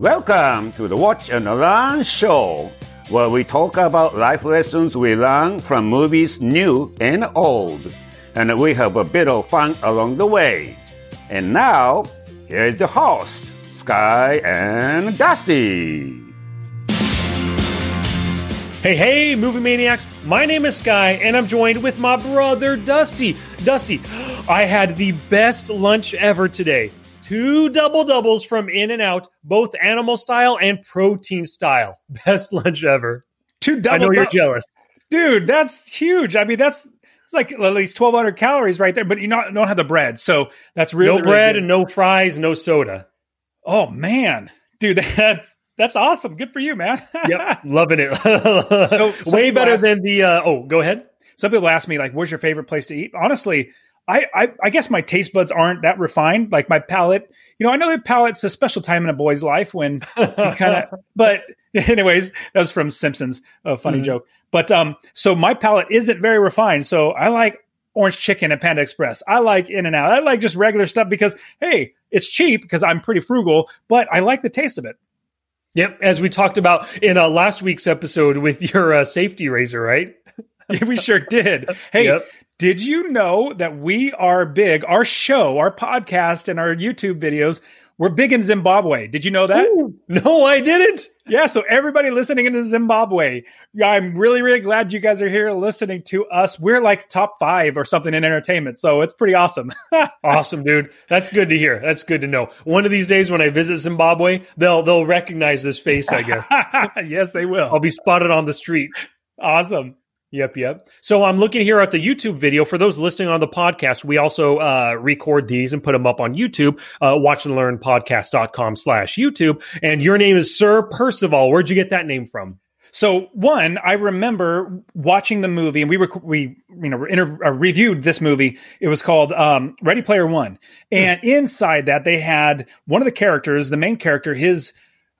Welcome to the Watch and Learn show, where we talk about life lessons we learn from movies new and old, and we have a bit of fun along the way. And now, here's the host, Sky and Dusty. Hey, hey, movie maniacs! My name is Sky, and I'm joined with my brother Dusty. Dusty, I had the best lunch ever today. Two double doubles from In and Out, both animal style and protein style. Best lunch ever. Two double. I know you're dou- jealous. dude. That's huge. I mean, that's it's like at least twelve hundred calories right there. But you not don't have the bread, so that's really no really bread good. and no fries, no soda. oh man, dude, that's that's awesome. Good for you, man. Yep, loving it. So, way better ask- than the. Uh, oh, go ahead. Some people ask me like, "Where's your favorite place to eat?" Honestly, I, I I guess my taste buds aren't that refined. Like my palate, you know, I know that palate's a special time in a boy's life when kind of but anyways that was from simpsons a funny Mhm. joke but um so my palate isn't very refined so i like orange chicken at panda express i like in and out i like just regular stuff because hey it's cheap because i'm pretty frugal but i like the taste of it Yep, as we talked about in uh, last week's episode with your uh, safety razor, right? Yeah, we sure did hey Yep. Did you know that we are big our show our podcast and our youtube videos we're big in zimbabwe did you know that No, I didn't. Yeah, so everybody listening in Zimbabwe, I'm really, really glad you guys are here listening to us. We're like top five or something in entertainment, so it's pretty awesome. Awesome, dude. That's good to hear. That's good to know. One of these days when I visit Zimbabwe, they'll they'll recognize this face, I guess. yes, they will. I'll be spotted on the street. Awesome. Yep, yep. So I'm looking here at the YouTube video. For those listening on the podcast, we also uh, record these and put them up on YouTube, uh, watch and learn podcast.com slash YouTube. And your name is Sir Percival. Where'd you get that name from? So one, I remember watching the movie, and we rec- we you know inter- uh, reviewed this movie. It was called um, Ready Player One, and inside that they had one of the characters, the main character, his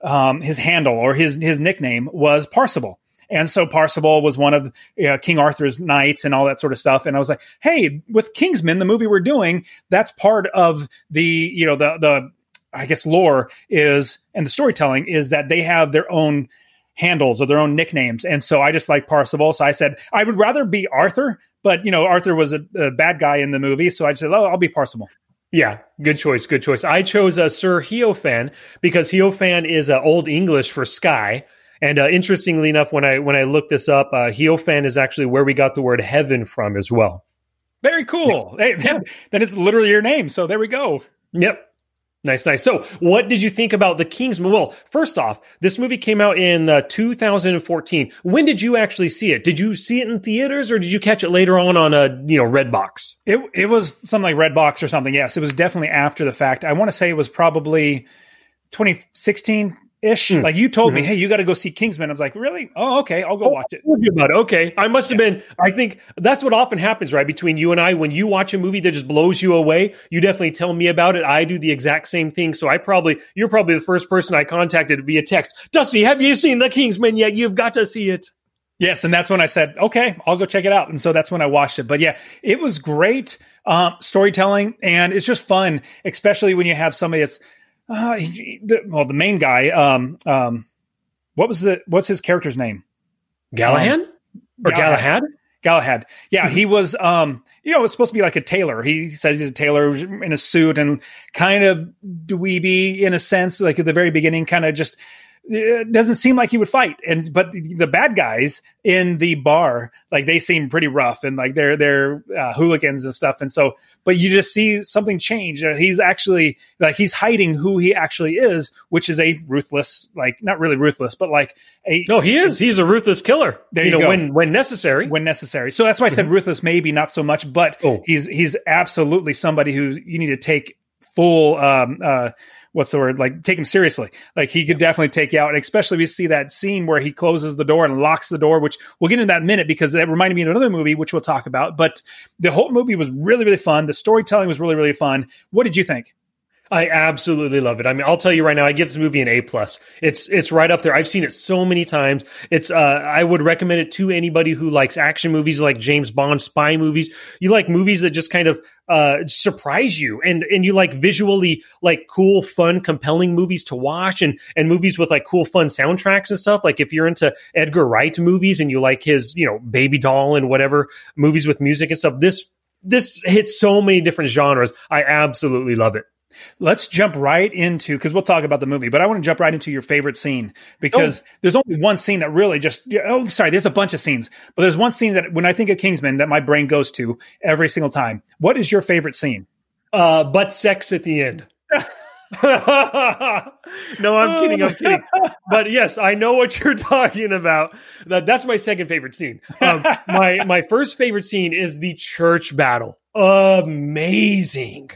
um, his handle or his his nickname was Parzival. And so Parzival was one of uh, King Arthur's knights and all that sort of stuff. And I was like, hey, with Kingsman, the movie we're doing, that's part of the you know the the I guess lore is and the storytelling is that they have their own handles or their own nicknames. And so I just like Parzival. So I said I would rather be Arthur, but you know Arthur was a, a bad guy in the movie, so I said, oh, I'll be Parzival. Yeah, good choice. Good choice. I chose uh, Sir Heofan because Heofan is uh, Old English for sky. And uh, interestingly enough, when I when I looked this up, uh, Heofan is actually where we got the word heaven from as well. Very cool. Hey, then, then it's literally your name. So there we go. Yep. Nice, nice. So, what did you think about the Kingsman? Well, first off, this movie came out in uh, 2014. When did you actually see it? Did you see it in theaters, or did you catch it later on on a you know Redbox? It it was something like Redbox or something. Yes, it was definitely after the fact. I want to say it was probably 2016 ish. Hmm. Like you told me, Mhm. hey, you got to go see Kingsman. I was like, really? Oh, okay, I'll go watch it. you about it. Okay, I must have been. I think that's what often happens, right? Between you and I, when you watch a movie that just blows you away, you definitely tell me about it. I do the exact same thing. So I probably, you're probably the first person I contacted via text. Dusty, have you seen The Kingsman yet? You've got to see it. Yes, and that's when I said, okay, I'll go check it out. And so that's when I watched it. But yeah, it was great um, storytelling, and it's just fun, especially when you have somebody that's uh, he- the, well, the main guy. Um, um, what was the what's his character's name? Galahad or Galahad. Galahad? Galahad. Yeah, he was. Um, you know, it's supposed to be like a tailor. He says he's a tailor in a suit and kind of dweeby in a sense. Like at the very beginning, kind of just it doesn't seem like he would fight. And but the, the bad guys in the bar, like they seem pretty rough and like they're they're uh, hooligans and stuff. And so, but you just see something change. Uh, He's actually like he's hiding who he actually is, which is a ruthless, like not really ruthless, but like a No, he is. He's a ruthless killer. There you you know, go. when when necessary. when necessary. So that's why I said ruthless, maybe not so much, but Oh. he's he's absolutely somebody who you need to take full um uh what's the word like take him seriously. Like he could definitely take you out and especially we see that scene where he closes the door and locks the door which we'll get into that in minute because that reminded me of another movie which we'll talk about. But the whole movie was really really fun. The storytelling was really really fun. What did you think I absolutely love it. I mean, I'll tell you right now, I give this movie an A plus. It's it's right up there. I've seen it so many times. It's uh, I would recommend it to anybody who likes action movies, like James Bond spy movies. You like movies that just kind of uh, surprise you, and and you like visually like cool, fun, compelling movies to watch, and and movies with like cool, fun soundtracks and stuff. Like if you're into Edgar Wright movies and you like his you know Baby Doll and whatever movies with music and stuff, this this hits so many different genres. I absolutely love it. Let's jump right into because we'll talk about the movie, but I want to jump right into your favorite scene because oh. there's only one scene that really just oh sorry, there's a bunch of scenes, but there's one scene that when I think of Kingsman that my brain goes to every single time. What is your favorite scene? Uh, butt sex at the end. no, I'm kidding. I'm kidding. But yes, I know what you're talking about. That that's my second favorite scene. Um, my my first favorite scene is the church battle. Amazing.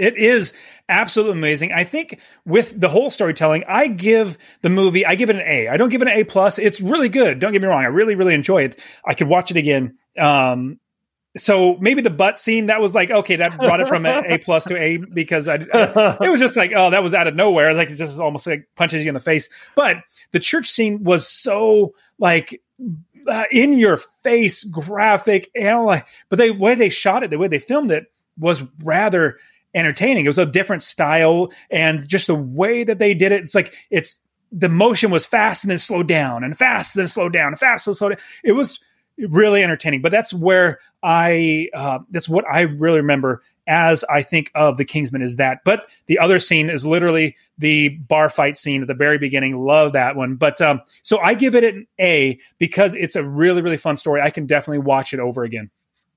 It is absolutely amazing. I think with the whole storytelling, I give the movie, I give it an A. I don't give it an A plus. It's really good. Don't get me wrong. I really, really enjoy it. I could watch it again. Um, so maybe the butt scene that was like okay that brought it from an a plus to a because I, I, it was just like oh that was out of nowhere like it just almost like punches you in the face but the church scene was so like uh, in your face graphic and like but the way they shot it the way they filmed it was rather entertaining. It was a different style and just the way that they did it. It's like it's the motion was fast and then slowed down and fast and then slowed down and fast and slowed down. It was really entertaining. But that's where I uh, that's what I really remember as I think of the Kingsman is that. But the other scene is literally the bar fight scene at the very beginning. Love that one. But um, so I give it an A because it's a really really fun story. I can definitely watch it over again.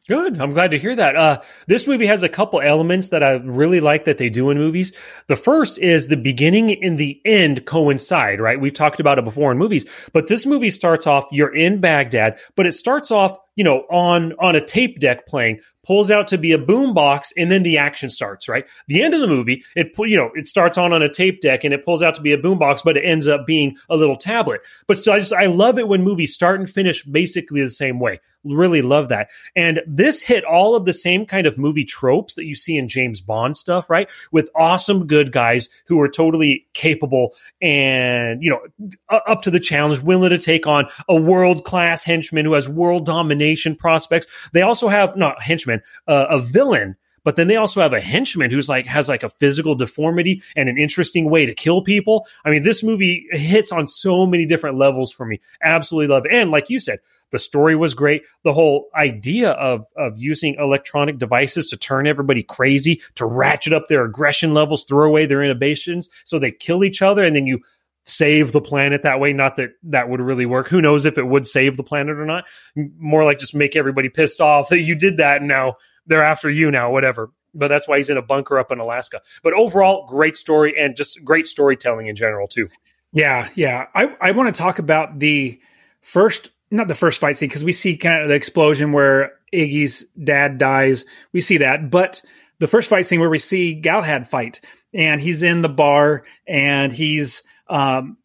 Good. I'm glad to hear that. Uh, this movie has a couple elements that I really like that they do in movies. The first is the beginning and the end coincide, right? We've talked about it before in movies, but this movie starts off, you're in Baghdad, but it starts off, you know, on, on a tape deck playing, pulls out to be a boombox, and then the action starts, right? The end of the movie, it, you know, it starts on on a tape deck and it pulls out to be a boombox, but it ends up being a little tablet. But so I just, I love it when movies start and finish basically the same way really love that. And this hit all of the same kind of movie tropes that you see in James Bond stuff, right? With awesome good guys who are totally capable and, you know, up to the challenge, willing to take on a world class henchman who has world domination prospects. They also have, not henchman, uh, a villain but then they also have a henchman who's like has like a physical deformity and an interesting way to kill people. I mean, this movie hits on so many different levels for me. Absolutely love it. And like you said, the story was great. The whole idea of of using electronic devices to turn everybody crazy, to ratchet up their aggression levels, throw away their inhibitions, so they kill each other, and then you save the planet that way. Not that that would really work. Who knows if it would save the planet or not? More like just make everybody pissed off that you did that, and now they're after you now. Whatever. But that's why he's in a bunker up in Alaska. But overall, great story and just great storytelling in general too. Yeah, yeah. I I want to talk about the first not the first fight scene because we see kind of the explosion where Iggy's dad dies. We see that, but the first fight scene where we see Galahad fight and he's in the bar and he's um,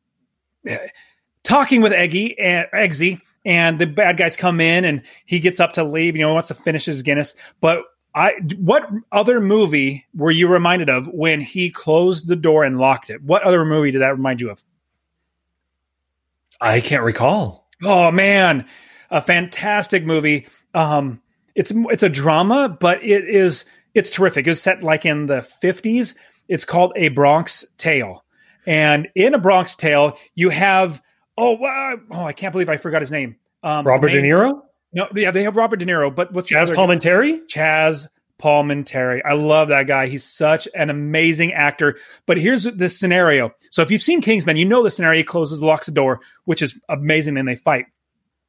talking with Eggy and Eggsy and the bad guys come in and he gets up to leave. You know, wants to finish his Guinness, but. I what other movie were you reminded of when he closed the door and locked it? What other movie did that remind you of? I can't recall. Oh man, a fantastic movie. Um, it's it's a drama, but it is it's terrific. It's set like in the fifties. It's called A Bronx Tale, and in A Bronx Tale, you have oh wow! oh I can't believe I forgot his name. Um, Robert main, De Niro. No, yeah, they have Robert De Niro, but what's Chaz Palminteri? Chaz Palminteri. I love that guy. He's such an amazing actor. But here's this scenario. So if you've seen Kingsman, you know the scenario. He closes, locks the door, which is amazing, and they fight.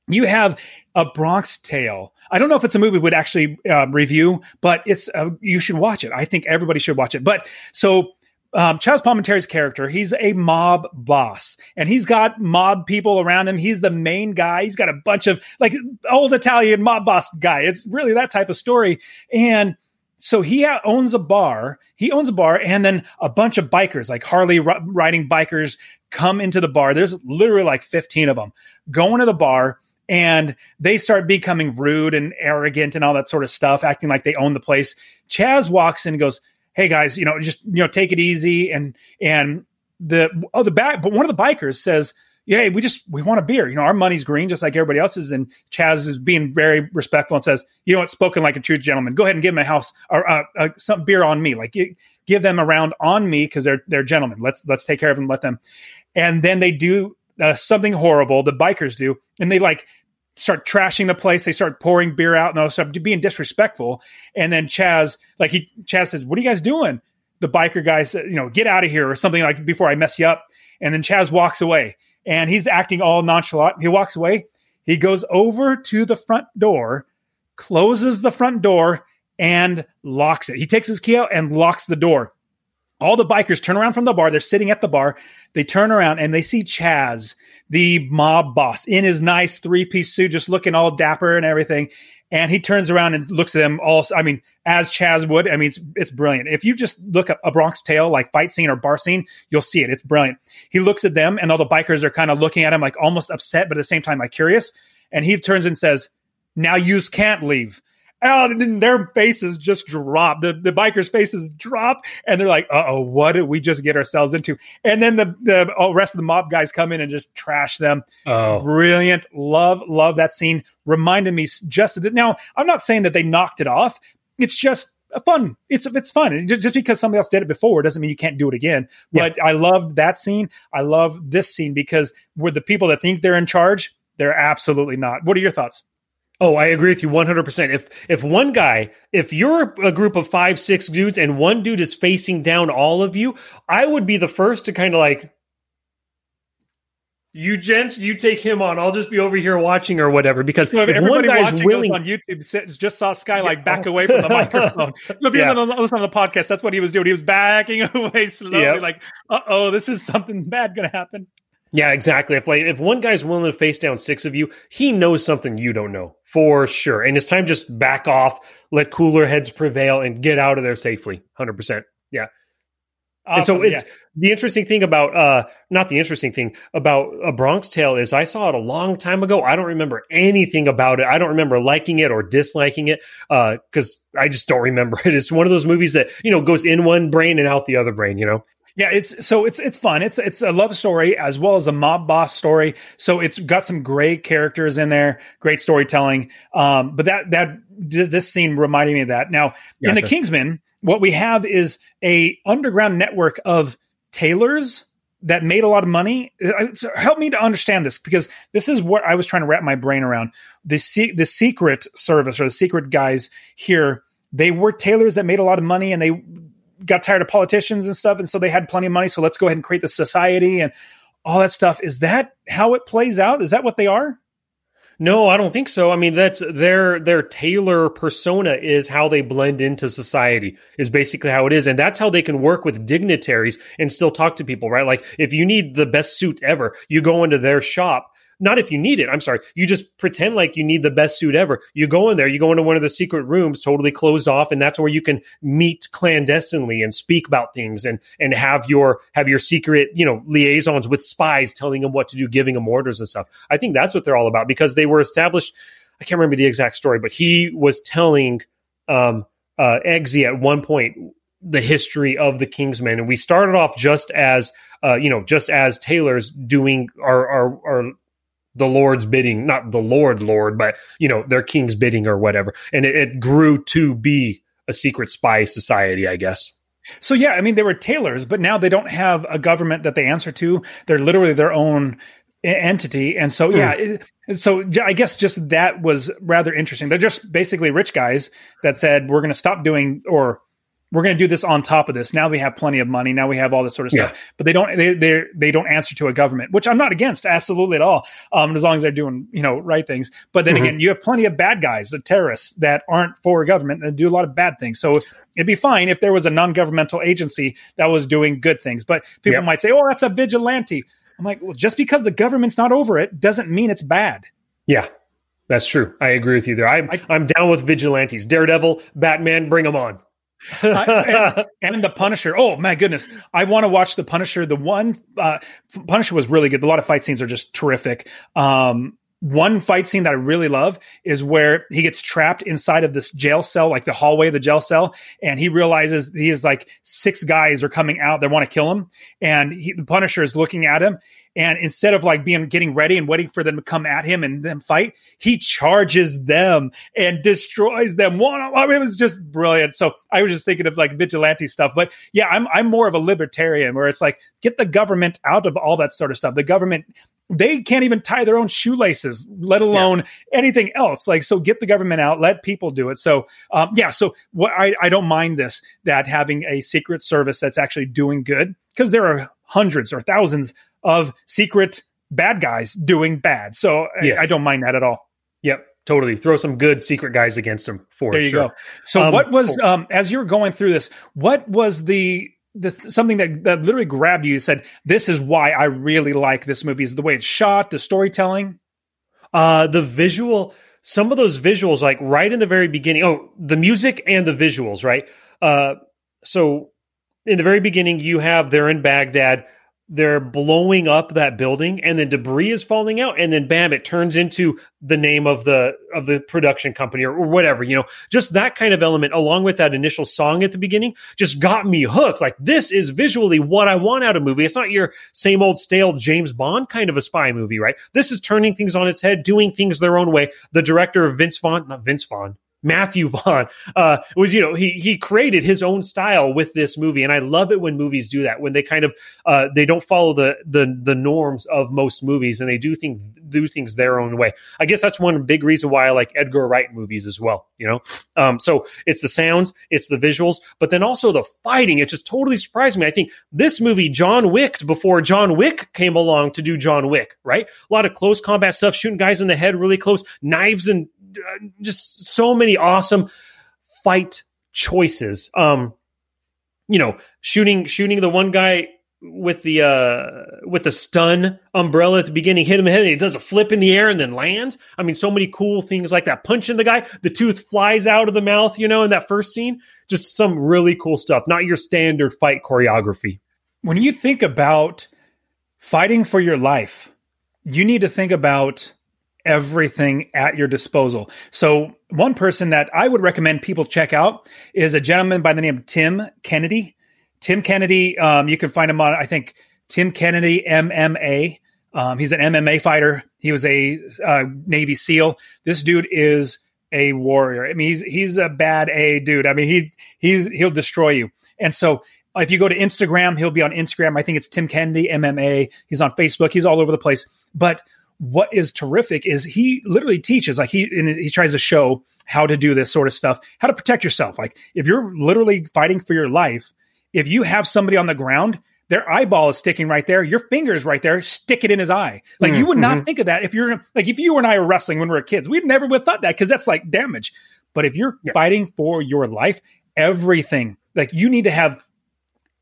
You have a Bronx Tale. I don't know if it's a movie we'd actually uh, review, but it's uh, you should watch it. I think everybody should watch it. But so um, Chaz Palminteri's character, he's a mob boss and he's got mob people around him. He's the main guy. He's got a bunch of like old Italian mob boss guy. It's really that type of story. And so he owns a bar. He owns a bar, and then a bunch of bikers, like Harley riding bikers, come into the bar. There's literally like 15 of them going to the bar, and they start becoming rude and arrogant and all that sort of stuff, acting like they own the place. Chaz walks in and goes, hey guys, you know, just you know, take it easy. And and the oh the back, but one of the bikers says, yeah, we just we want a beer. You know, our money's green just like everybody else's. And Chaz is being very respectful and says, you know, it's spoken like a true gentleman. Go ahead and give them a house or uh, uh, some beer on me. Like give them a round on me because they're they're gentlemen. Let's let's take care of them. Let them. And then they do uh, something horrible. The bikers do, and they like start trashing the place. They start pouring beer out and all stuff, being disrespectful. And then Chaz, like he, Chaz says, "What are you guys doing?" The biker guy said, "You know, get out of here" or something like before I mess you up. And then Chaz walks away, and he's acting all nonchalant. He walks away. He goes over to the front door, closes the front door, and locks it. He takes his key out and locks the door. All the bikers turn around from the bar. They're sitting at the bar. They turn around and they see Chaz, the mob boss, in his nice three piece suit, just looking all dapper and everything. And he turns around and looks at them all. I mean, as Chaz would. I mean, it's, it's brilliant. If you just look at a Bronx Tale, like fight scene or bar scene, you'll see it. It's brilliant. He looks at them and all the bikers are kind of looking at him like almost upset, but at the same time, like curious. And he turns and says, now yous can't leave out and their faces just drop. The the bikers' faces drop, and they're like, "Uh oh, what did we just get ourselves into?" And then the the rest of the mob guys come in and just trash them. Oh, brilliant! Love love that scene. Reminded me just that. Now, I'm not saying that they knocked it off. It's just a fun. It's it's fun. Just because somebody else did it before doesn't mean you can't do it again. But yeah. I loved that scene. I love this scene because we're the people that think they're in charge. They're absolutely not. What are your thoughts? Oh, I agree with you 100%. If if one guy, if you're a group of 5 6 dudes and one dude is facing down all of you, I would be the first to kind of like you gents, you take him on. I'll just be over here watching or whatever. Because so if, one guy's willing on YouTube just saw Sky like back away from the microphone. if you yeah. listen on the podcast, that's what he was doing. He was backing away slowly, yep. like, "Uh oh, this is something bad going to happen." Yeah, exactly. If like if one guy's willing to face down six of you, he knows something you don't know for sure. And it's time just back off, let cooler heads prevail, and get out of there safely. Hundred percent. Yeah. Awesome, and so it's yeah. the interesting thing about uh not the interesting thing about a Bronx Tale is I saw it a long time ago. I don't remember anything about it. I don't remember liking it or disliking it uh cuz I just don't remember it. It's one of those movies that, you know, goes in one brain and out the other brain, you know. Yeah, it's so it's it's fun. It's it's a love story as well as a mob boss story. So it's got some great characters in there, great storytelling. Um, but that that this scene reminded me of that. Now gotcha. in the Kingsman, what we have is a underground network of tailors that made a lot of money. So help me to understand this because this is what I was trying to wrap my brain around. The the secret service or the secret guys here, they were tailors that made a lot of money and they got tired of politicians and stuff, and so they had plenty of money. So let's go ahead and create the society and all that stuff. Is that how it plays out? Is that what they are? No, I don't think so. I mean, that's their their tailor persona is how they blend into society. Is basically how it is, and that's how they can work with dignitaries and still talk to people, right? Like if you need the best suit ever, you go into their shop not if you need it. I'm sorry. You just pretend like you need the best suit ever. You go in there, you go into one of the secret rooms, totally closed off, and that's where you can meet clandestinely and speak about things and and have your have your secret, you know, liaisons with spies telling them what to do, giving them orders and stuff. I think that's what they're all about because they were established. I can't remember the exact story, but he was telling um, uh, Eggsy at one point the history of the Kingsmen, and we started off just as uh, you know, just as tailors doing our our, our the Lord's bidding, not the Lord Lord, but you know, their king's bidding or whatever. And it, it grew to be a secret spy society, I guess. So yeah, I mean they were tailors, but now they don't have a government that they answer to. They're literally their own entity, and so yeah, mm. it, so I guess just that was rather interesting. They're just basically rich guys that said we're going to stop doing or we're going to do this on top of this. Now we have plenty of money. Now we have all this sort of stuff, yeah. but they don't, they, they, they don't answer to a government, which I'm not against absolutely at all. Um, as long as they're doing, you know, right things. But then mm-hmm. again, you have plenty of bad guys, the terrorists that aren't for government and do a lot of bad things. So it'd be fine if there was a non-governmental agency that was doing good things, but people yep. might say, Oh, that's a vigilante. I'm like, well, just because the government's not over it doesn't mean it's bad. Yeah. That's true. I agree with you there. I'm, I, I'm down with vigilantes. Daredevil, Batman, bring them on and, and, the Punisher. Oh my goodness, I want to watch the Punisher. The one uh, Punisher was really good. A lot of fight scenes are just terrific. Um, one fight scene that I really love is where he gets trapped inside of this jail cell, like the hallway of the jail cell, and he realizes he is like six guys are coming out that want to kill him, and he, the Punisher is looking at him, and instead of like being getting ready and waiting for them to come at him and then fight, he charges them and destroys them. One, I mean, it was just brilliant. So I was just thinking of like vigilante stuff, but yeah, I'm I'm more of a libertarian where it's like get the government out of all that sort of stuff. The government they can't even tie their own shoelaces, let alone yeah. anything else. Like, so get the government out, let people do it. So, um, yeah. So, what I, I don't mind this that having a secret service that's actually doing good because there are hundreds or thousands of secret bad guys doing bad. So yes. I, I, don't mind that at all. Yep. Totally. Throw some good secret guys against them for there you sure. go. So um, what was, um, as you were going through this, what was the, the something that, that literally grabbed you, said, this is why I really like this movie is the way it's shot, the storytelling. Uh, the visual, some of those visuals, like right in the very beginning. Oh, the music and the visuals, right? Uh, so in the very beginning, you have they're in Baghdad they're blowing up that building and then debris is falling out and then bam it turns into the name of the of the production company or, or, whatever you know just that kind of element along with that initial song at the beginning just got me hooked. Like this is visually what i want out of movie. It's not your same old stale james bond kind of a spy movie right? This is turning things on its head doing things their own way. The director of vince vaughn not vince vaughn Matthew Vaughn uh, was, you know, he he created his own style with this movie, and I love it when movies do that when they kind of uh, they don't follow the the the norms of most movies and they do things do things their own way. I guess that's one big reason why I like Edgar Wright movies as well. You know, um, so it's the sounds, it's the visuals, but then also the fighting. It just totally surprised me. I think this movie John Wick before John Wick came along to do John Wick, right? A lot of close combat stuff, shooting guys in the head really close, knives and just so many awesome fight choices. Um, you know, shooting shooting the one guy with the uh with the stun umbrella at the beginning, hit him in and he does a flip in the air and then lands. I mean, so many cool things like that. Punching the guy, the tooth flies out of the mouth, you know, in that first scene. Just some really cool stuff. Not your standard fight choreography. When you think about fighting for your life, you need to think about everything at your disposal. So, one person that I would recommend people check out is a gentleman by the name of Tim Kennedy. Tim Kennedy, um, you can find him on, I think, Tim Kennedy MMA. Um, he's an MMA fighter. He was a uh, Navy SEAL. This dude is a warrior. I mean, he's he's a bad A dude. I mean, he he's he'll destroy you. And so, if you go to Instagram, he'll be on Instagram. I think it's Tim Kennedy MMA. He's on Facebook. He's all over the place. But what is terrific is he literally teaches like he and he tries to show how to do this sort of stuff how to protect yourself like if you're literally fighting for your life if you have somebody on the ground their eyeball is sticking right there your finger is right there stick it in his eye like mm-hmm. you would not mm-hmm. think of that if you're like if you and i were wrestling when we were kids we'd never would have thought that because that's like damage but if you're yeah. fighting for your life everything like you need to have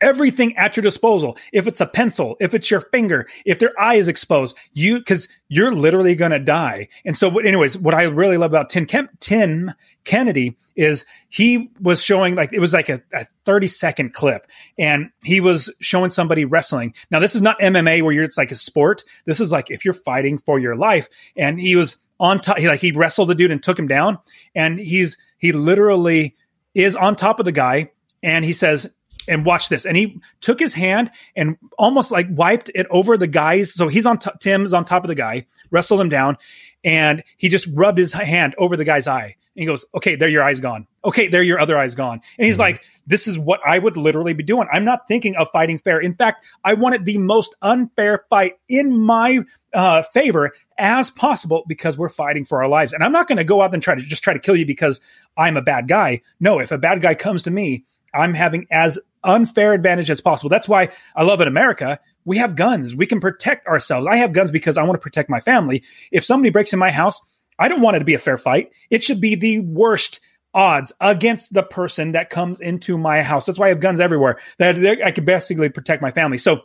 everything at your disposal. If it's a pencil, if it's your finger, if their eye is exposed, you because you're literally to die. And so, anyways, what I really love about Tim, Kem- Tim Kennedy is he was showing like it was like a, a 30 second clip, and he was showing somebody wrestling. Now, this is not MMA where you're it's like a sport. This is like if you're fighting for your life, and he was on top. He like he wrestled the dude and took him down, and he's he literally is on top of the guy and he says and watch this. And he took his hand and almost like wiped it over the guy's. So he's on t- Tim's on top of the guy, wrestled him down, and he just rubbed his hand over the guy's eye. And he goes, "Okay, there your eye's gone. Okay, there your other eye's gone." And he's mm-hmm. like, "This is what I would literally be doing. I'm not thinking of fighting fair. In fact, I wanted the most unfair fight in my uh, favor as possible because we're fighting for our lives. And I'm not going to go out and try to just try to kill you because I'm a bad guy. No, if a bad guy comes to me." I'm having as unfair advantage as possible. That's why I love in America. We have guns. We can protect ourselves. I have guns because I want to protect my family. If somebody breaks in my house, I don't want it to be a fair fight. It should be the worst odds against the person that comes into my house. That's why I have guns everywhere. That I can basically protect my family. So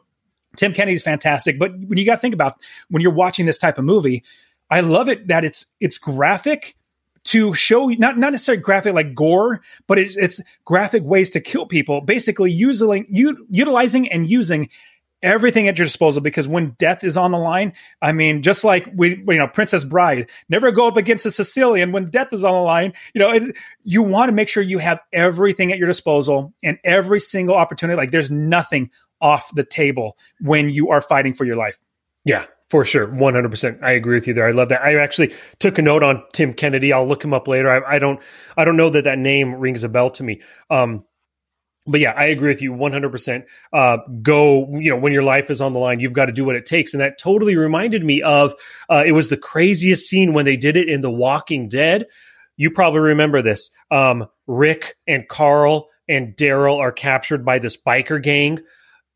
Tim Kennedy is fantastic, but when you got to think about when you're watching this type of movie, I love it that it's it's graphic to show not not necessarily graphic like gore, but it's, it's graphic ways to kill people. Basically, using u- utilizing and using everything at your disposal because when death is on the line, I mean, just like we, you know, Princess Bride, never go up against a Sicilian when death is on the line. You know, it, you want to make sure you have everything at your disposal and every single opportunity. Like there's nothing off the table when you are fighting for your life. Yeah, for sure. 100%. I agree with you there. I love that. I actually took a note on Tim Kennedy. I'll look him up later. I, I don't, I don't know that that name rings a bell to me. Um, but yeah, I agree with you 100%. Uh, go, you know, when your life is on the line, you've got to do what it takes. And that totally reminded me of uh, it was the craziest scene when they did it in The Walking Dead. You probably remember this. Um, Rick and Carl and Daryl are captured by this biker gang,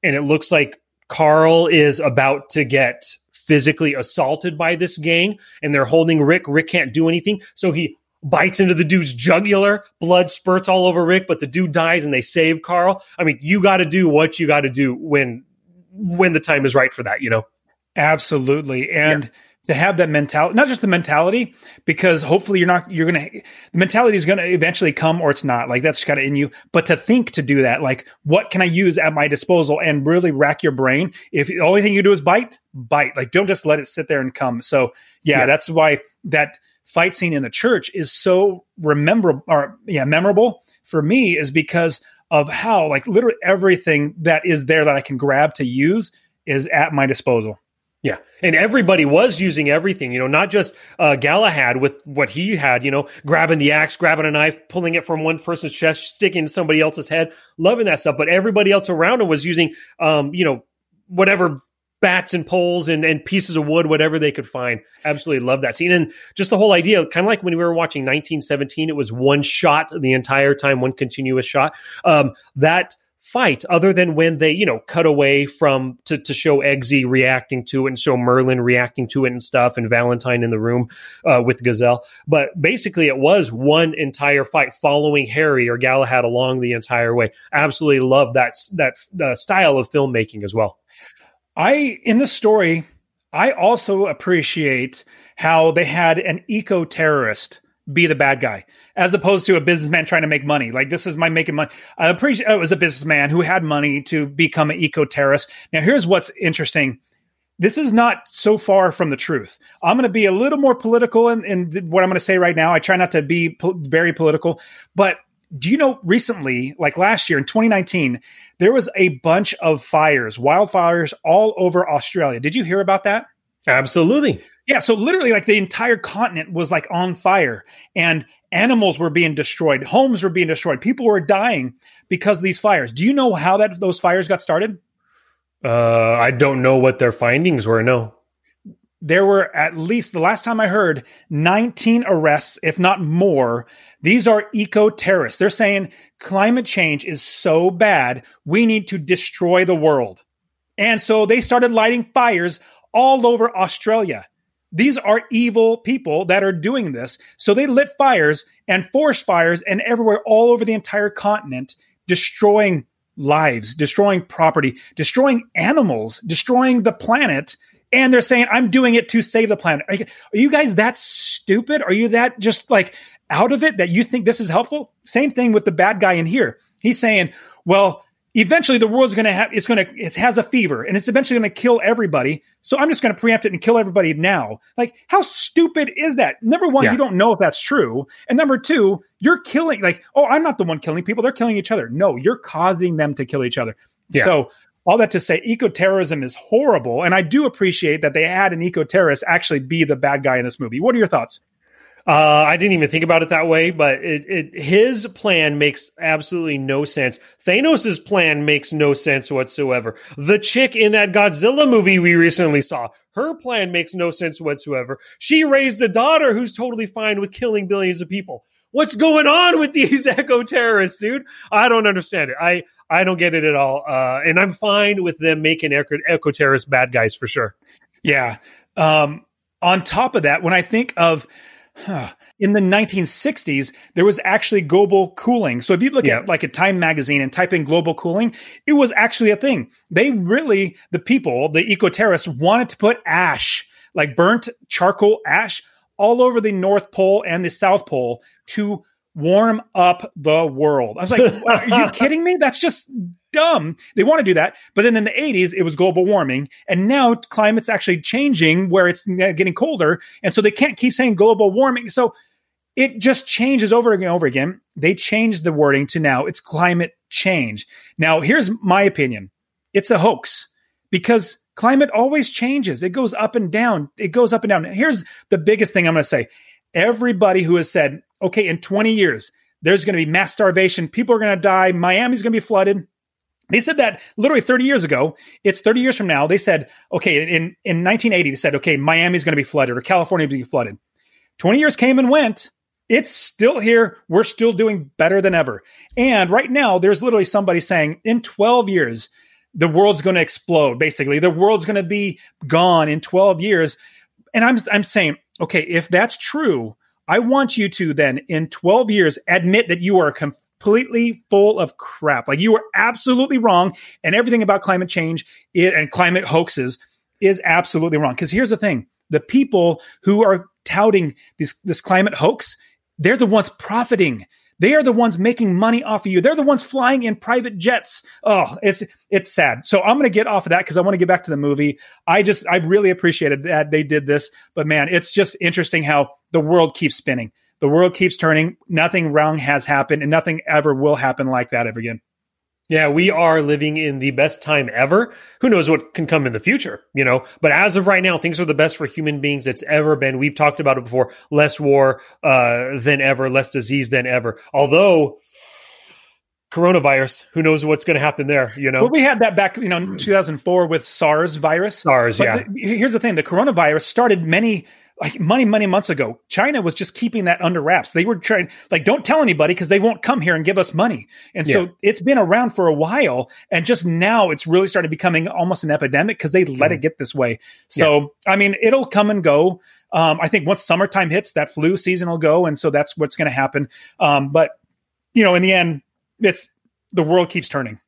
and it looks like Carl is about to get physically assaulted by this gang, and they're holding Rick. Rick can't do anything. So he bites into the dude's jugular, blood spurts all over Rick, but the dude dies and they save Carl. I mean, you got to do what you got to do when when the time is right for that, you know. Absolutely. And yeah. To have that mentality, not just the mentality, because hopefully you're not you're going to the mentality is going to eventually come or it's not. Like that's kind of in you, but to think to do that, like what can I use at my disposal and really rack your brain. If the only thing you do is bite, bite. Like don't just let it sit there and come. So, yeah. yeah. that's why that fight scene in the church is so rememberable or yeah memorable for me is because of how like literally everything that is there that I can grab to use is at my disposal. Yeah. And everybody was using everything, you know, not just uh, Galahad with what he had, you know, grabbing the axe, grabbing a knife, pulling it from one person's chest, sticking in somebody else's head, loving that stuff. But everybody else around him was using, um, you know, whatever bats and poles and, and pieces of wood, whatever they could find. Absolutely love that scene. And just the whole idea, kind of like when we were watching 1917, it was one shot the entire time, one continuous shot. Um, that fight, other than when they, you know, cut away from to, to show Eggsy reacting to it and show Merlin reacting to it and stuff, and Valentine in the room uh, with Gazelle. But basically, it was one entire fight following Harry or Galahad along the entire way. Absolutely love that that uh, style of filmmaking as well. I in the story, I also appreciate how they had an eco terrorist be the bad guy as opposed to a businessman trying to make money. Like this is my making money. I appreciate oh, it was a businessman who had money to become an eco terrorist. Now here's what's interesting. This is not so far from the truth. I'm going to be a little more political in, in what I'm going to say right now. I try not to be po- very political, but do you know recently, like last year in 2019, there was a bunch of fires, wildfires all over Australia. Did you hear about that? Absolutely. Yeah. So literally, like the entire continent was like on fire, and animals were being destroyed, homes were being destroyed, people were dying because of these fires. Do you know how that those fires got started? Uh, I don't know what their findings were. No there were at least the last time I heard 19 arrests, if not more. These are eco terrorists. They're saying climate change is so bad, we need to destroy the world. And so they started lighting fires all over Australia. These are evil people that are doing this. So they lit fires and forest fires and everywhere all over the entire continent, destroying lives, destroying property, destroying animals, destroying the planet and they're saying I'm doing it to save the planet. Are you guys that stupid? Are you that just like out of it that you think this is helpful? Same thing with the bad guy in here. He's saying, well, eventually the world's going to have it's going to it has a fever and it's eventually going to kill everybody. So I'm just going to preempt it and kill everybody now. Like how stupid is that? Number 1, yeah. you don't know if that's true. And number 2, you're killing like, oh, I'm not the one killing people. They're killing each other. No, you're causing them to kill each other. Yeah. So all that to say, eco terrorism is horrible. And I do appreciate that they had an eco terrorist actually be the bad guy in this movie. What are your thoughts? Uh, I didn't even think about it that way, but it, it, his plan makes absolutely no sense. Thanos' plan makes no sense whatsoever. The chick in that Godzilla movie we recently saw, her plan makes no sense whatsoever. She raised a daughter who's totally fine with killing billions of people. What's going on with these eco terrorists, dude? I don't understand it. I I don't get it at all. Uh, and I'm fine with them making eco, eco terrorist bad guys for sure. Yeah. Um, on top of that, when I think of in the 1960s, there was actually global cooling. So if you look at like a Time magazine and type in global cooling, it was actually a thing. They really, the people, the eco terrorists, wanted to put ash, like burnt charcoal ash, all over the North Pole and the South Pole to warm up the world. I was like, are you kidding me? That's just dumb. They want to do that. But then in the 80s, it was global warming. And now climate's actually changing where it's getting colder. And so they can't keep saying global warming. So it just changes over and over again. They changed the wording to now it's climate change. Now, here's my opinion it's a hoax because climate always changes. It goes up and down. It goes up and down. Here's the biggest thing I'm going to say everybody who has said, okay, in 20 years, there's going to be mass starvation. People are going to die. Miami's going to be flooded. They said that literally 30 years ago. It's 30 years from now. They said, okay, in, in 1980, they said, okay, Miami's going to be flooded or California will be flooded. 20 years came and went. It's still here. We're still doing better than ever. And right now, there's literally somebody saying in 12 years, the world's going to explode. Basically, the world's going to be gone in 12 years. And I'm, I'm saying, okay, if that's true, I want you to then in 12 years admit that you are completely full of crap. Like you are absolutely wrong. And everything about climate change and climate hoaxes is absolutely wrong. Because here's the thing the people who are touting this, this climate hoax, they're the ones profiting. They are the ones making money off of you. They're the ones flying in private jets. Oh, it's it's sad. So I'm going to get off of that because I want to get back to the movie. I just I really appreciated that they did this, but man, it's just interesting how the world keeps spinning. The world keeps turning. Nothing wrong has happened, and nothing ever will happen like that ever again. Yeah, we are living in the best time ever. Who knows what can come in the future, you know? But as of right now, things are the best for human beings it's ever been. We've talked about it before. Less war uh, than ever, less disease than ever. Although coronavirus, who knows what's going to happen there, you know? But we had that back, you know, in 2004 with SARS virus. SARS, but yeah. The, here's the thing, the coronavirus started many like many, many months ago, China was just keeping that under wraps. They were trying, like, don't tell anybody because they won't come here and give us money. And so yeah. it's been around for a while. And just now it's really started becoming almost an epidemic because they let mm. it get this way. So, yeah. I mean, it'll come and go. Um, I think once summertime hits, that flu season will go. And so that's what's going to happen. Um, but, you know, in the end, it's the world keeps turning.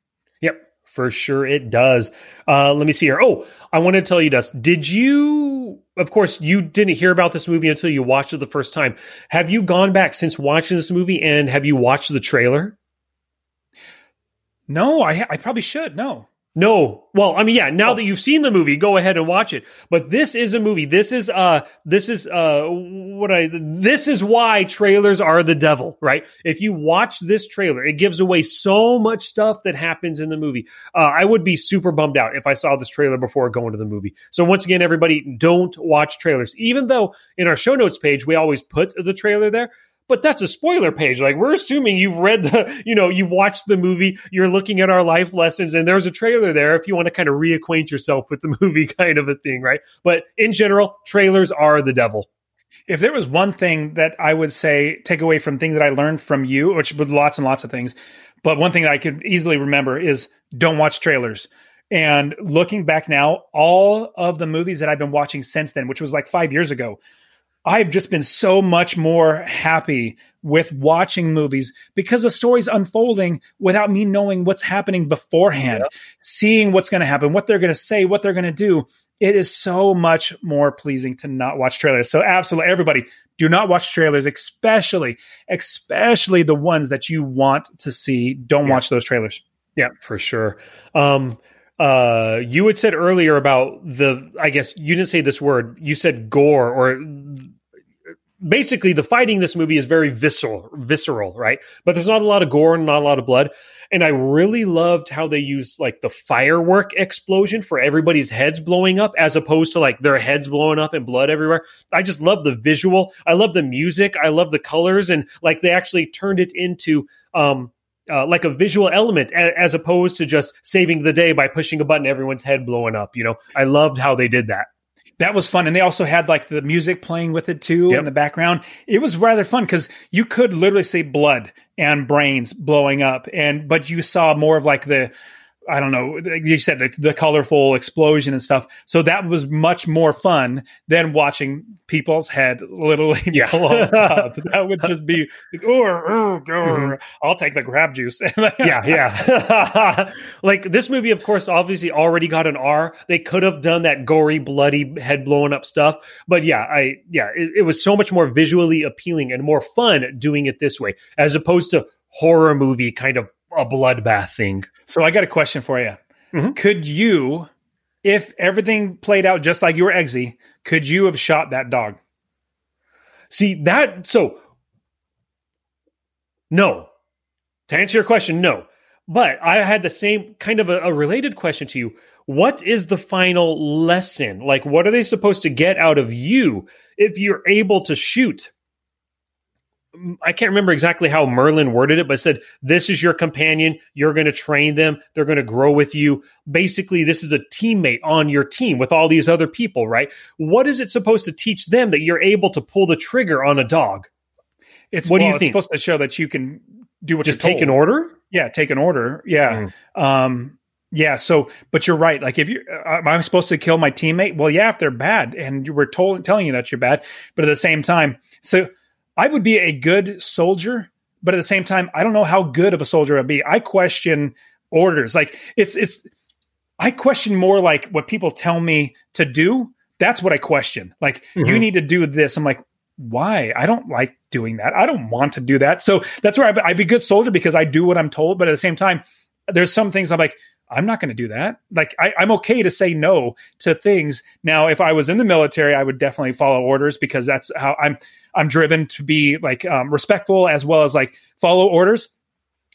For sure it does. Uh, let me see here. Oh, I want to tell you, Dust, did you, of course, you didn't hear about this movie until you watched it the first time. Have you gone back since watching this movie and have you watched the trailer? No, I, I probably should. No. No. Well, I mean, yeah, now oh. that you've seen the movie, go ahead and watch it. But this is a movie. This is, uh, this is, uh, what I, this is why trailers are the devil, right? If you watch this trailer, it gives away so much stuff that happens in the movie. Uh, I would be super bummed out if I saw this trailer before going to the movie. So once again, everybody don't watch trailers, even though in our show notes page, we always put the trailer there but that's a spoiler page. Like we're assuming you've read the, you know, you've watched the movie, you're looking at our life lessons, and there's a trailer there if you want to kind of reacquaint yourself with the movie, kind of a thing, right? But in general, trailers are the devil. If there was one thing that I would say take away from things that I learned from you, which was lots and lots of things, but one thing that I could easily remember is don't watch trailers. And looking back now, all of the movies that I've been watching since then, which was like five years ago, I've just been so much more happy with watching movies because the story's unfolding without me knowing what's happening beforehand, yeah. seeing what's going to happen, what they're going to say, what they're going to do. It is so much more pleasing to not watch trailers. So absolutely everybody do not watch trailers, especially, especially the ones that you want to see. Don't yeah. watch those trailers. Yeah, for sure. Um, uh you had said earlier about the i guess you didn't say this word you said gore or basically the fighting in this movie is very visceral visceral right? But there's not a lot of gore and not a lot of blood. And i really loved how they used like the firework explosion for everybody's heads blowing up as opposed to like their heads blowing up and blood everywhere. I just love the visual. I love the music. I love the colors. And like they actually turned it into um uh, like a visual element a- as opposed to just saving the day by pushing a button everyone's head blowing up you know? I loved how they did that that was fun. And they also had like the music playing with it too yep. in the background. It was rather fun because you could literally see blood and brains blowing up. And but you saw more of like the I don't know. You said the, the, colorful explosion and stuff. So that was much more fun than watching people's head literally yeah. blow up. That would just be, like, oh, mm-hmm. I'll take the grab juice. yeah, yeah. like this movie, of course, obviously already got an R. They could have done that gory, bloody, head blowing up stuff, but yeah, I yeah, it, it was so much more visually appealing and more fun doing it this way as opposed to horror movie kind of a bloodbath thing. So I got a question for you. Mm-hmm. Could you, if everything played out just like you were Eggsy, could you have shot that dog? See that so no. To answer your question, no. But I had the same kind of a, a related question to you. What is the final lesson? Like, what are they supposed to get out of you if you're able to shoot? I can't remember exactly how Merlin worded it, but said, This is your companion. You're going to train them. They're going to grow with you. Basically, this is a teammate on your team with all these other people, right? What is it supposed to teach them that you're able to pull the trigger on a dog? It's what well, do you think? supposed to show that you can do what just take an order. Yeah, take an order. Yeah. Mm. Um, yeah. So, but you're right. Like, if you, uh, I'm supposed to kill my teammate. Well, yeah, if they're bad, and you were told telling you that you're bad, but at the same time, so I would be a good soldier, but at the same time, I don't know how good of a soldier I'd be. I question orders. Like it's it's I question more like what people tell me to do. That's what I question. Like mm-hmm. you need to do this. I'm like, why? I don't like doing that. I don't want to do that. So that's where I'd, I'd be a good soldier because I do what I'm told. But at the same time, there's some things I'm like, I'm not going to do that. Like I, am okay to say no to things. Now, if I was in the military, I would definitely follow orders because that's how I'm. I'm driven to be like um, respectful as well as like follow orders.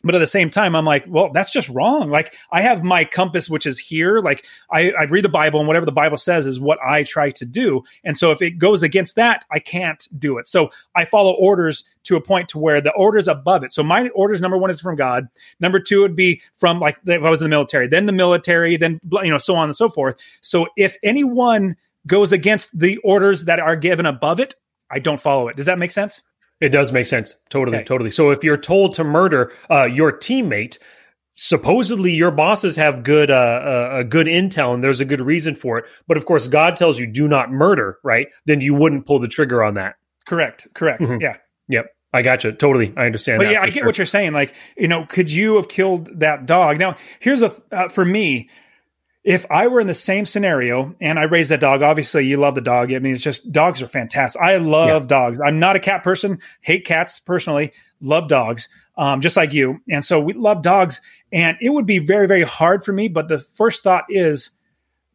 But at the same time i'm like well that's just wrong. Like i have my compass which is here. Like I, I, read the bible and whatever the bible says is what i try to do. And so if it goes against that i can't do it. So i follow orders to a point to where the orders above it. So my orders number one is from god. Number two would be from like if i was in the military then the military then you know so on and so forth. So if anyone goes against the orders that are given above it i don't follow it does that make sense it does make sense. Totally, okay. totally. So if you're told to murder uh, your teammate, supposedly your bosses have good uh, uh, a good intel and there's a good reason for it. But of course, God tells you do not murder, right? Then you wouldn't pull the trigger on that. Correct. Correct. Mm-hmm. Yeah. Yep. I got you. Totally. I understand. But yeah, I get sure. what you're saying. Like, you know, could you have killed that dog? Now, here's a, uh, for me, if I were in the same scenario and I raised that dog, obviously you love the dog. I mean, it's just dogs are fantastic. I love yeah. dogs. I'm not a cat person, hate cats personally, love dogs, um, just like you. And so we love dogs. And it would be very, very hard for me. But the first thought is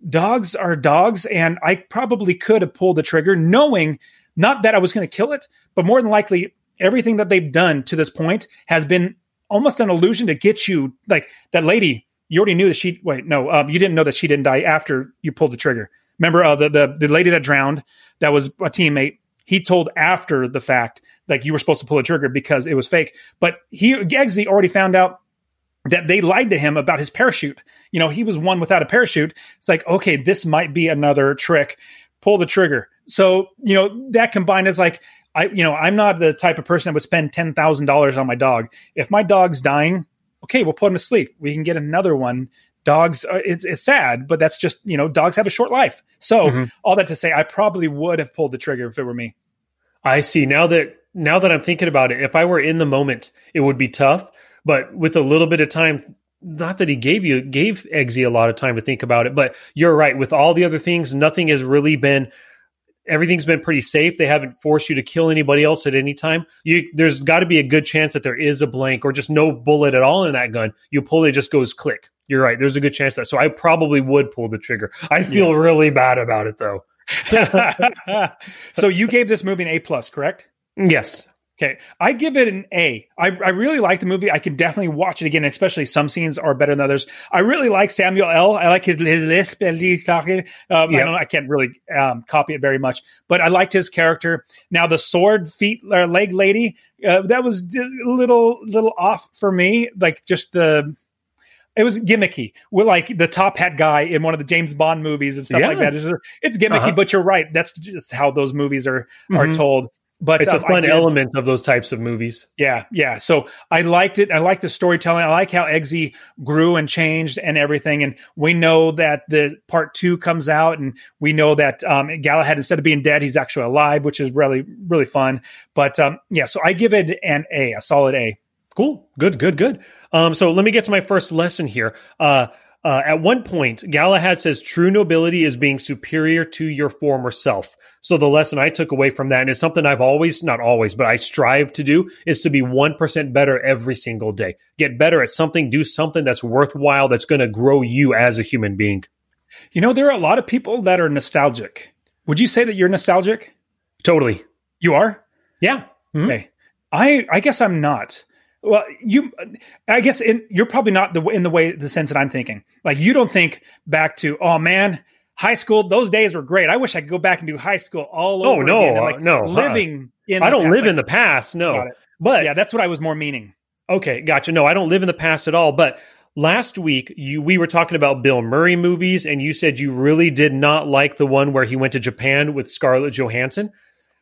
dogs are dogs. And I probably could have pulled the trigger knowing not that I was going to kill it, but more than likely everything that they've done to this point has been almost an illusion to get you like that lady you already knew that she wait no um, you didn't know that she didn't die after you pulled the trigger. Remember uh, the, the the lady that drowned that was a teammate he told after the fact like you were supposed to pull a trigger because it was fake. But he Eggsy already found out that they lied to him about his parachute. You know he was one without a parachute. It's like okay this might be another trick. Pull the trigger. So you know that combined is like I, you know, I'm not the type of person that would spend ten thousand dollars on my dog. If my dog's dying, okay, we'll put him to sleep. We can get another one. Dogs, are, it's, it's sad, but that's just, you know, dogs have a short life. So mm-hmm. all that to say, I probably would have pulled the trigger if it were me. I see. Now that, now that I'm thinking about it, if I were in the moment, it would be tough, but with a little bit of time, not that he gave you gave Eggsy a lot of time to think about it, but you're right. With all the other things, nothing has really been everything's been pretty safe. They haven't forced you to kill anybody else at any time. You, there's got to be a good chance that there is a blank or just no bullet at all in that gun. You pull it, just goes click. You're right. There's a good chance that. So I probably would pull the trigger. I feel yeah. really bad about it though. so you gave this movie an A plus, correct? Yes. Okay, I give it an A. I, I really like the movie. I can definitely watch it again, especially some scenes are better than others. I really like Samuel L. I like his, his lisp and he's talking. Um. I don't I can't really um, copy it very much, but I liked his character. Now the sword feet or leg lady uh, that was a little little off for me. Like just the it was gimmicky with like the top hat guy in one of the James Bond movies and stuff yeah. like that. It's, it's gimmicky, uh-huh. but you're right. That's just how those movies are are mm-hmm. told. But it's um, a fun element of those types of movies. Yeah, yeah. So I liked it. I like the storytelling. I like how Eggsy grew and changed and everything. And we know that the part two comes out, and we know that um, Galahad, instead of being dead, he's actually alive, which is really really fun. But um, yeah, so I give it an A, a solid A. Cool. Good. Good. Good. Um, so let me get to my first lesson here. Uh, uh, at one point, Galahad says true nobility is being superior to your former self. So the lesson I took away from that, and it's something I've always, not always, but I strive to do, is to be 1% better every single day. Get better at something, do something that's worthwhile, that's going to grow you as a human being. You know, there are a lot of people that are nostalgic. Would you say that you're nostalgic? Totally. You are? Yeah. Mm-hmm. Okay. I, I guess I'm not. Well, you, I guess in, you're probably not the in the way the sense that I'm thinking. Like you don't think back to, oh man, high school. Those days were great. I wish I could go back and do high school all oh, over. Oh no, again. like no, living uh, in. I don't past, live like, in the past. No, but yeah, that's what I was more meaning. Okay, gotcha. No, I don't live in the past at all. But last week, you we were talking about Bill Murray movies, and you said you really did not like the one where he went to Japan with Scarlett Johansson.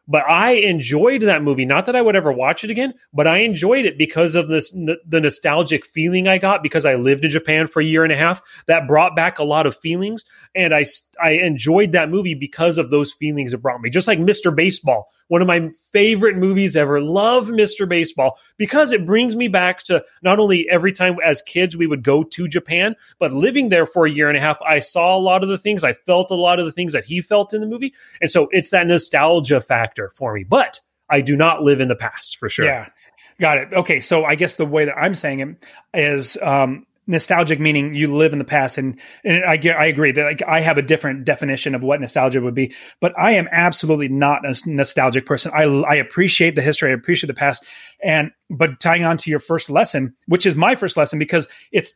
But I enjoyed that movie. Not that I would ever watch it again, but I enjoyed it because of this the nostalgic feeling I got because I lived in Japan for a year and a half. That brought back a lot of feelings, and I I enjoyed that movie because of those feelings it brought me. Just like Mr. Baseball, one of my favorite movies ever. Love Mr. Baseball because it brings me back to not only every time as kids we would go to Japan, but living there for a year and a half, I saw a lot of the things, I felt a lot of the things that he felt in the movie. And so it's that nostalgia factor for me. But I do not live in the past for sure. Yeah. Got it. Okay. So I guess the way that I'm saying it is um, nostalgic meaning you live in the past and, and I get, I agree that like I have a different definition of what nostalgia would be, but I am absolutely not a nostalgic person. I, I appreciate the history. I appreciate the past. And, but tying on to your first lesson, which is my first lesson because it's,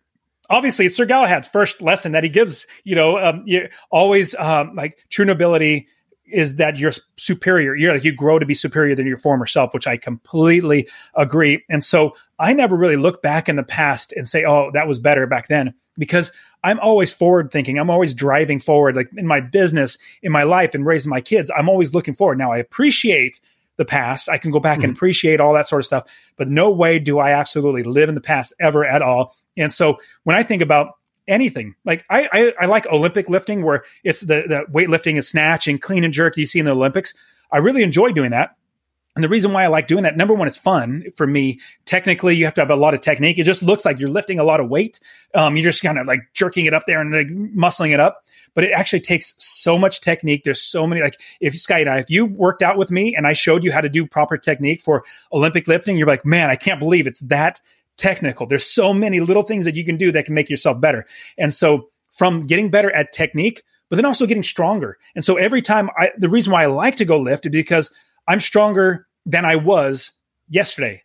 obviously it's Sir Galahad's first lesson that he gives, you know, um, you always, um, like true nobility, is that you're superior. You're like you grow to be superior than your former self, which I completely agree. And so I never really look back in the past and say, "Oh, that was better back then," because I'm always forward thinking. I'm always driving forward, like in my business, in my life, and raising my kids. I'm always looking forward. Now I appreciate the past. I can go back mm-hmm. and appreciate all that sort of stuff, but no way do I absolutely live in the past ever at all. And so when I think about anything. Like I, I, I like Olympic lifting where it's the, the weightlifting and snatch and clean and jerk you see in the Olympics. I really enjoy doing that. And the reason why I like doing that, number one, it's fun for me. Technically, you have to have a lot of technique. It just looks like you're lifting a lot of weight. Um, you're just kind of like jerking it up there and like muscling it up. But it actually takes so much technique. There's so many, like if Sky and I, if you worked out with me and I showed you how to do proper technique for Olympic lifting, you're like, man, I can't believe it's that technical. There's so many little things that you can do that can make yourself better. And so from getting better at technique, but then also getting stronger. And so every time I, the reason why I like to go lift is because I'm stronger than I was yesterday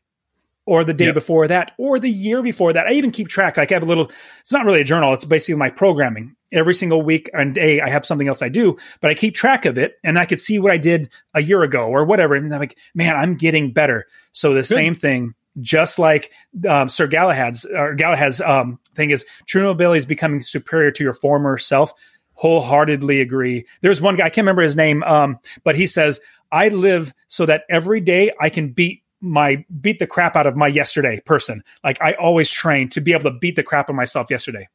or the day yep. before that or the year before that. I even keep track. Like I have a little, it's not really a journal. It's basically my programming. Every single week and day, I have something else I do, but I keep track of it and I could see what I did a year ago or whatever. And I'm like, man, I'm getting better. So the Good. same thing just like um, Sir Galahad's or Galahad's um, thing is true nobility is becoming superior to your former self. Wholeheartedly agree. There's one guy I can't remember his name, um, but he says I live so that every day I can beat my beat the crap out of my yesterday person. Like I always train to be able to beat the crap of myself yesterday.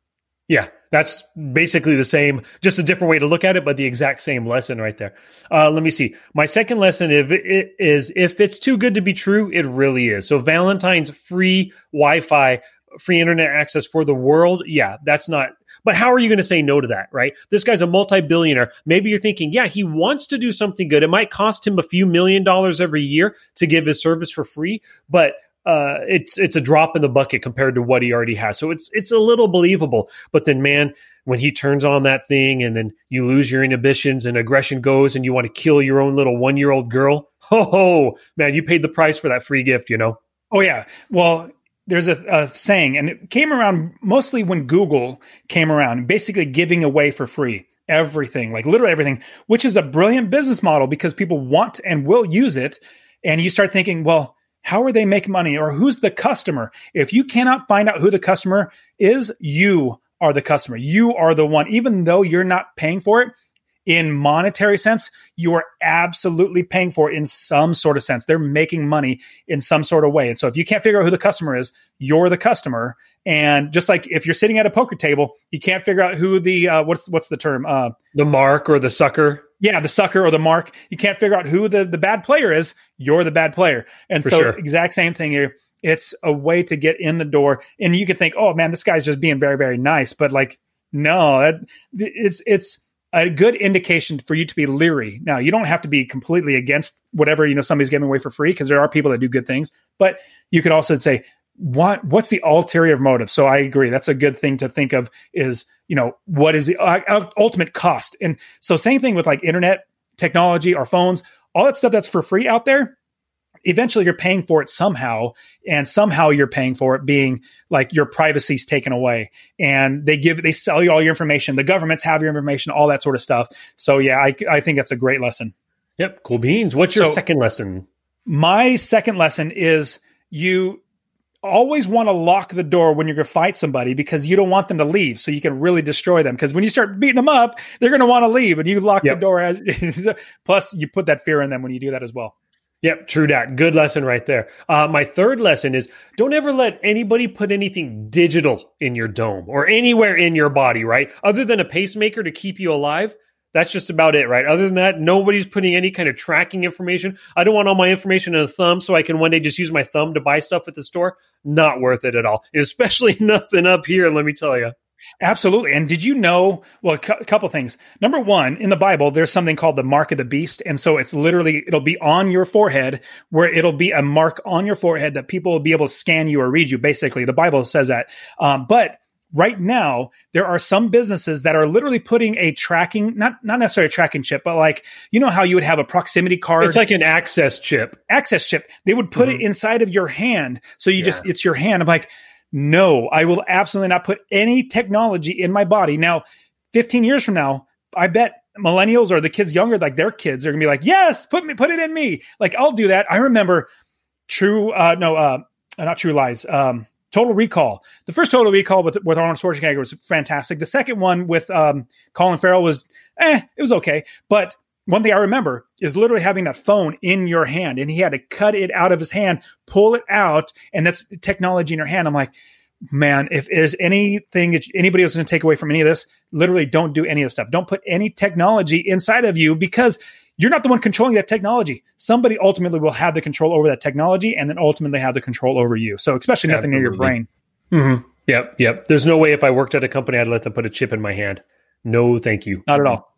Yeah, that's basically the same, just a different way to look at it, but the exact same lesson right there. Uh, let me see. My second lesson if it is if it's too good to be true, it really is. So Valentine's free Wi-Fi, free internet access for the world. Yeah, that's not. But how are you going to say no to that, right? This guy's a multi-billionaire. Maybe you're thinking, yeah, he wants to do something good. It might cost him a few million dollars every year to give his service for free, but uh, it's it's a drop in the bucket compared to what he already has. So it's it's a little believable. But then, man, when he turns on that thing, and then you lose your inhibitions and aggression goes, and you want to kill your own little one year old girl, ho ho, man, you paid the price for that free gift, you know. Oh yeah, well. There's a, a saying, and it came around mostly when Google came around, basically giving away for free everything, like literally everything, which is a brilliant business model because people want and will use it. And you start thinking, well, how are they making money or who's the customer? If you cannot find out who the customer is, you are the customer. You are the one, even though you're not paying for it. in monetary sense, you are absolutely paying for it in some sort of sense. They're making money in some sort of way. And so if you can't figure out who the customer is, you're the customer. And just like if you're sitting at a poker table, you can't figure out who the uh, what's what's the term uh, the mark or the sucker. Yeah, the sucker or the mark. You can't figure out who the the bad player is. You're the bad player. And For so sure. exact same thing here. It's a way to get in the door, and you could think, "Oh man, this guy's just being very very nice," but like, no, that it's it's a good indication for you to be leery. Now, you don't have to be completely against whatever you know somebody's giving away for free because there are people that do good things, but you could also say, what what's the ulterior motive? So I agree. That's a good thing to think of. Is you know what is the uh, ultimate cost? And so same thing with like internet technology, our phones, all that stuff that's for free out there. Eventually, you're paying for it somehow, and somehow you're paying for it being like your privacy's taken away, and they give they sell you all your information. The governments have your information, all that sort of stuff. So yeah, I I think that's a great lesson. Yep, cool beans. What's your So- second lesson? My second lesson is you always want to lock the door when you're going to fight somebody because you don't want them to leave so you can really destroy them because when you start beating them up they're going to want to leave and you lock Yep. the door as plus you put that fear in them when you do that as well Yep, true that. Good lesson right there. Uh, my third lesson is don't ever let anybody put anything digital in your dome or anywhere in your body, right? Other than a pacemaker to keep you alive. That's just about it, right? Other than that, nobody's putting any kind of tracking information. I don't want all my information in a thumb so I can one day just use my thumb to buy stuff at the store. Not worth it at all. Especially nothing up here, let me tell you. Absolutely. And did you know? Well, a a couple things. Number one, in the Bible, there's something called the mark of the beast. And so it's literally, it'll be on your forehead where it'll be a mark on your forehead that people will be able to scan you or read you. Basically, the Bible says that. Um, but right now, there are some businesses that are literally putting a tracking, not, not necessarily a tracking chip, but like, you know how you would have a proximity card It's like an access chip. access chip. They would put it inside of your hand. So you just, it's your hand. I'm like, no, I will absolutely not put any technology in my body. Now, 15 years from now, I bet millennials or the kids younger, like their kids are gonna be like, yes, put me, put it in me. Like I'll do that. I remember true, uh, no, uh, not true lies. Um, Total Recall. The first Total Recall with with Arnold Schwarzenegger was fantastic. The second one with um, Colin Farrell was, eh, it was okay. But one thing I remember is literally having a phone in your hand, and he had to cut it out of his hand, pull it out, and that's technology in your hand. I'm like, man, if there's anything anybody else going to take away from any of this, literally don't do any of this stuff. Don't put any technology inside of you because you're not the one controlling that technology. Somebody ultimately will have the control over that technology and then ultimately have the control over you. So especially nothing near your brain. Mm-hmm. Yep, yep. There's no way if I worked at a company, I'd let them put a chip in my hand. No, thank you. Not at all.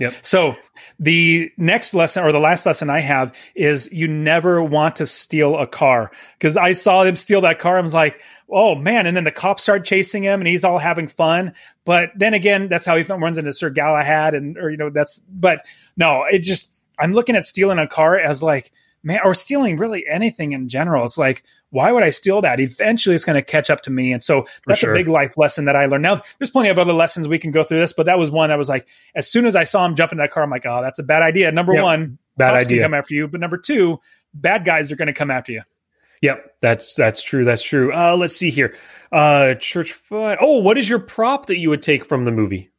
Yep. So the next lesson or the last lesson I have is you never want to steal a car because I saw him steal that car. I was like, oh man. And then the cops start chasing him and he's all having fun. But then again, that's how he runs into Sir Galahad and, or, you know, that's, but no, it just, I'm looking at stealing a car as like, man, or stealing really anything in general. It's like, why would I steal that? Eventually it's going to catch up to me. And so that's sure. a big life lesson that I learned. Now, there's plenty of other lessons we can go through this, but that was one I was like, as soon as I saw him jump in that car, I'm like, oh, that's a bad idea. Number Yep. one, Bad idea. come after you. But number two, bad guys are going to come after you. Yep, that's that's true. That's true. Uh, let's see here. Uh, church foot. Oh, what is your prop that you would take from the movie?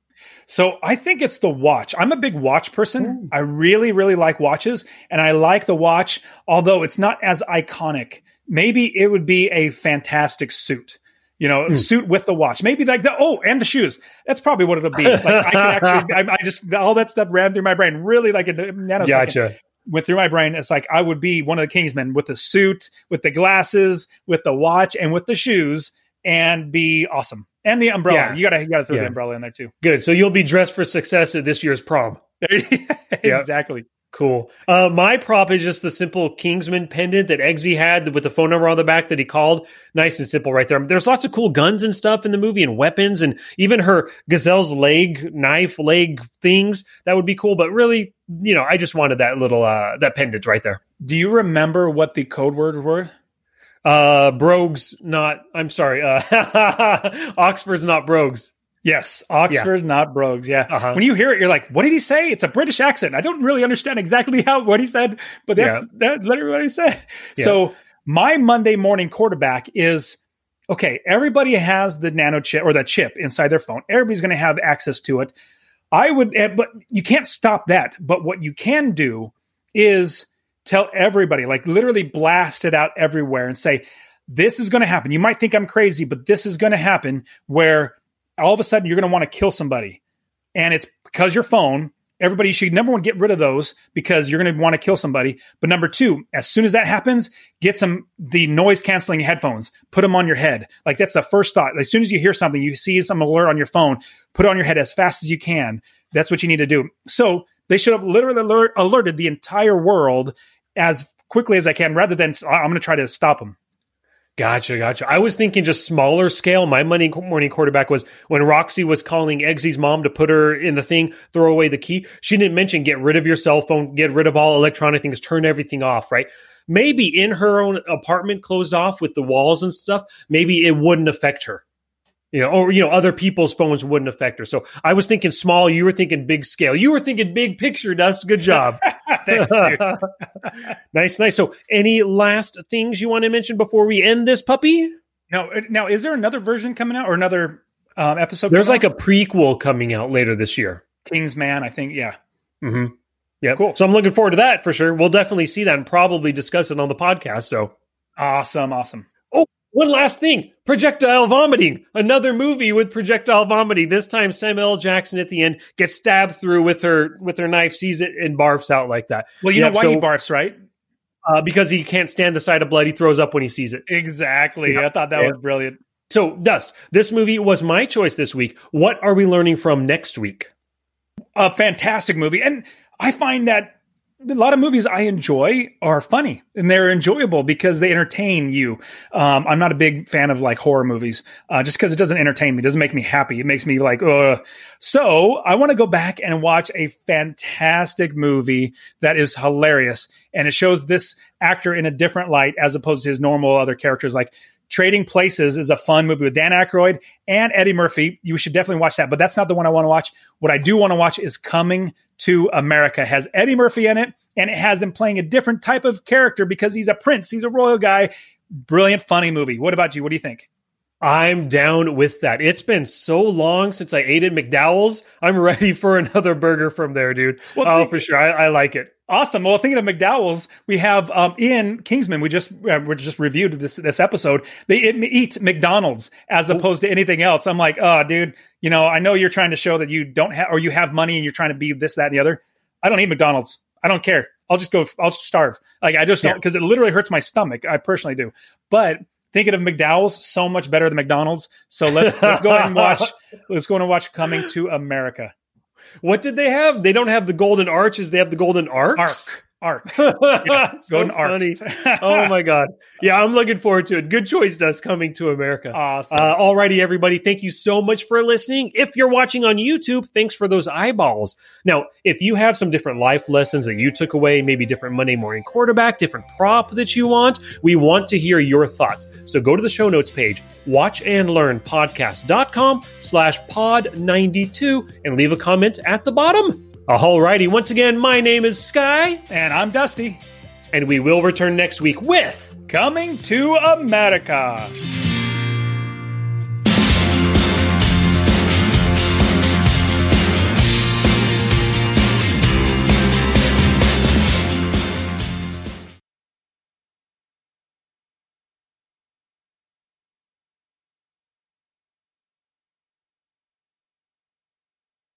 So I think it's the watch. I'm a big watch person. I really, really like watches and I like the watch, although it's not as iconic. Maybe it would be a fantastic suit. You know, Hmm. suit with the watch. Maybe like the oh, and the shoes. That's probably what it'll be. Like I could actually, I, I just all that stuff ran through my brain, really like a nanosecond. Gotcha. went through my brain. It's like I would be one of the Kingsmen with the suit, with the glasses, with the watch, and with the shoes, and be awesome. And the umbrella. Yeah. You gotta you gotta throw Yeah. the umbrella in there too. Good. So you'll be dressed for success at this year's prom. exactly. Cool. Uh, my prop is just the simple Kingsman pendant that Eggsy had with the phone number on the back that he called. Nice and simple right there. There's lots of cool guns and stuff in the movie and weapons and even her Gazelle's leg, knife, leg things. That would be cool. But really, you know, I just wanted that little, uh, that pendant right there. Do you remember what the code word were? Uh, Brogues, not, I'm sorry. Uh, Oxford's not Brogues. Yes, Oxford, not Brogues. Yeah. Uh-huh. When you hear it, you're like, "What did he say?" It's a British accent. I don't really understand exactly how what he said, but that's Yeah. that's literally what he said. Yeah. So my Monday morning quarterback is okay. Everybody has the nano chip or the chip inside their phone. Everybody's going to have access to it. I would, eh, but you can't stop that. But what you can do is tell everybody, like literally blast it out everywhere and say, this is going to happen. You might think I'm crazy, but this is going to happen where all of a sudden you're going to want to kill somebody. And it's because your phone, everybody should number one, get rid of those because you're going to want to kill somebody. But number two, as soon as that happens, get some the noise canceling headphones, put them on your head. Like that's the first thought. As soon as you hear something, you see some alert on your phone, put it on your head as fast as you can. That's what you need to do. So they should have literally alert, alerted the entire world as quickly as I can rather than I'm going to try to stop them. Gotcha, gotcha. I was thinking just smaller scale. My Monday morning quarterback was when Roxy was calling Eggsy's mom to put her in the thing, throw away the key. She didn't mention get rid of your cell phone, get rid of all electronic things, turn everything off, right? Maybe in her own apartment closed off with the walls and stuff, maybe it wouldn't affect her you know, or you know, other people's phones wouldn't affect her. So I was thinking small, you were thinking big scale. You were thinking big picture, Dust. Good job. Thanks, nice, nice. So any last things you want to mention before we end this puppy? Now, uh, now, is there another version coming out or another um, episode? There's like out? a prequel coming out later this year. Kingsman, I think. Yeah. Mm-hmm. Yeah. Cool. So I'm looking forward to that for sure. We'll definitely see that and probably discuss it on the podcast. So awesome, awesome. One last thing projectile vomiting. Another movie with projectile vomiting. This time Samuel L. Jackson at the end gets stabbed through with her with her knife, sees it, and barfs out like that. Well, you yep, know why so, he barfs, right? Uh, because he can't stand the sight of blood. He throws up when he sees it. Exactly. Yeah. I thought that yeah. was brilliant. So, Dust, this movie was my choice this week. What are we learning from next week? A fantastic movie. And I find that a lot of movies I enjoy are funny and they're enjoyable because they entertain you. Um, I'm not a big fan of like horror movies, uh, just because it doesn't entertain me, it doesn't make me happy. It makes me like, Ugh. so I want to go back and watch a fantastic movie that is hilarious. And it shows this actor in a different light as opposed to his normal other characters. Like Trading Places is a fun movie with Dan Aykroyd and Eddie Murphy. You should definitely watch that, but that's not the one I want to watch. What I do want to watch is Coming to America. It has Eddie Murphy in it, and it has him playing a different type of character because he's a prince, he's a royal guy. Brilliant, funny movie. What about you? What do you think? I'm down with that. It's been so long since I ate at McDowell's. I'm ready for another burger from there, dude. Well, oh, for sure. I, I, like it. Awesome. Well, thinking of McDowell's, we have um, in Kingsman. We just uh, we just reviewed this this episode. They eat McDonald's as opposed to anything else. I'm like, oh, dude. You know, I know you're trying to show that you don't have or you have money and you're trying to be this, that, and the other. I don't eat McDonald's. I don't care. I'll just go. I'll starve. Like I just don't because it literally hurts my stomach. I personally do. But thinking of McDowell's so much better than McDonald's. So let's, let's go ahead and watch. Let's go and watch Coming to America. What did they have? They don't have the golden arches. They have the golden arcs. Arc arc. Yeah, so funny. oh my god. Yeah, I'm looking forward to it. Good choice, Dust coming to America. Awesome. Uh, alrighty, everybody. Thank you so much for listening. If you're watching on YouTube, thanks for those eyeballs. Now, if you have some different life lessons that you took away, maybe different Monday morning quarterback, different prop that you want, we want to hear your thoughts. So go to the show notes page, watch and learn watchandlearnpodcast.com slash pod 92 and leave a comment at the bottom. Alrighty, once again, my name is Sky. And I'm Dusty. And we will return next week with Coming to America.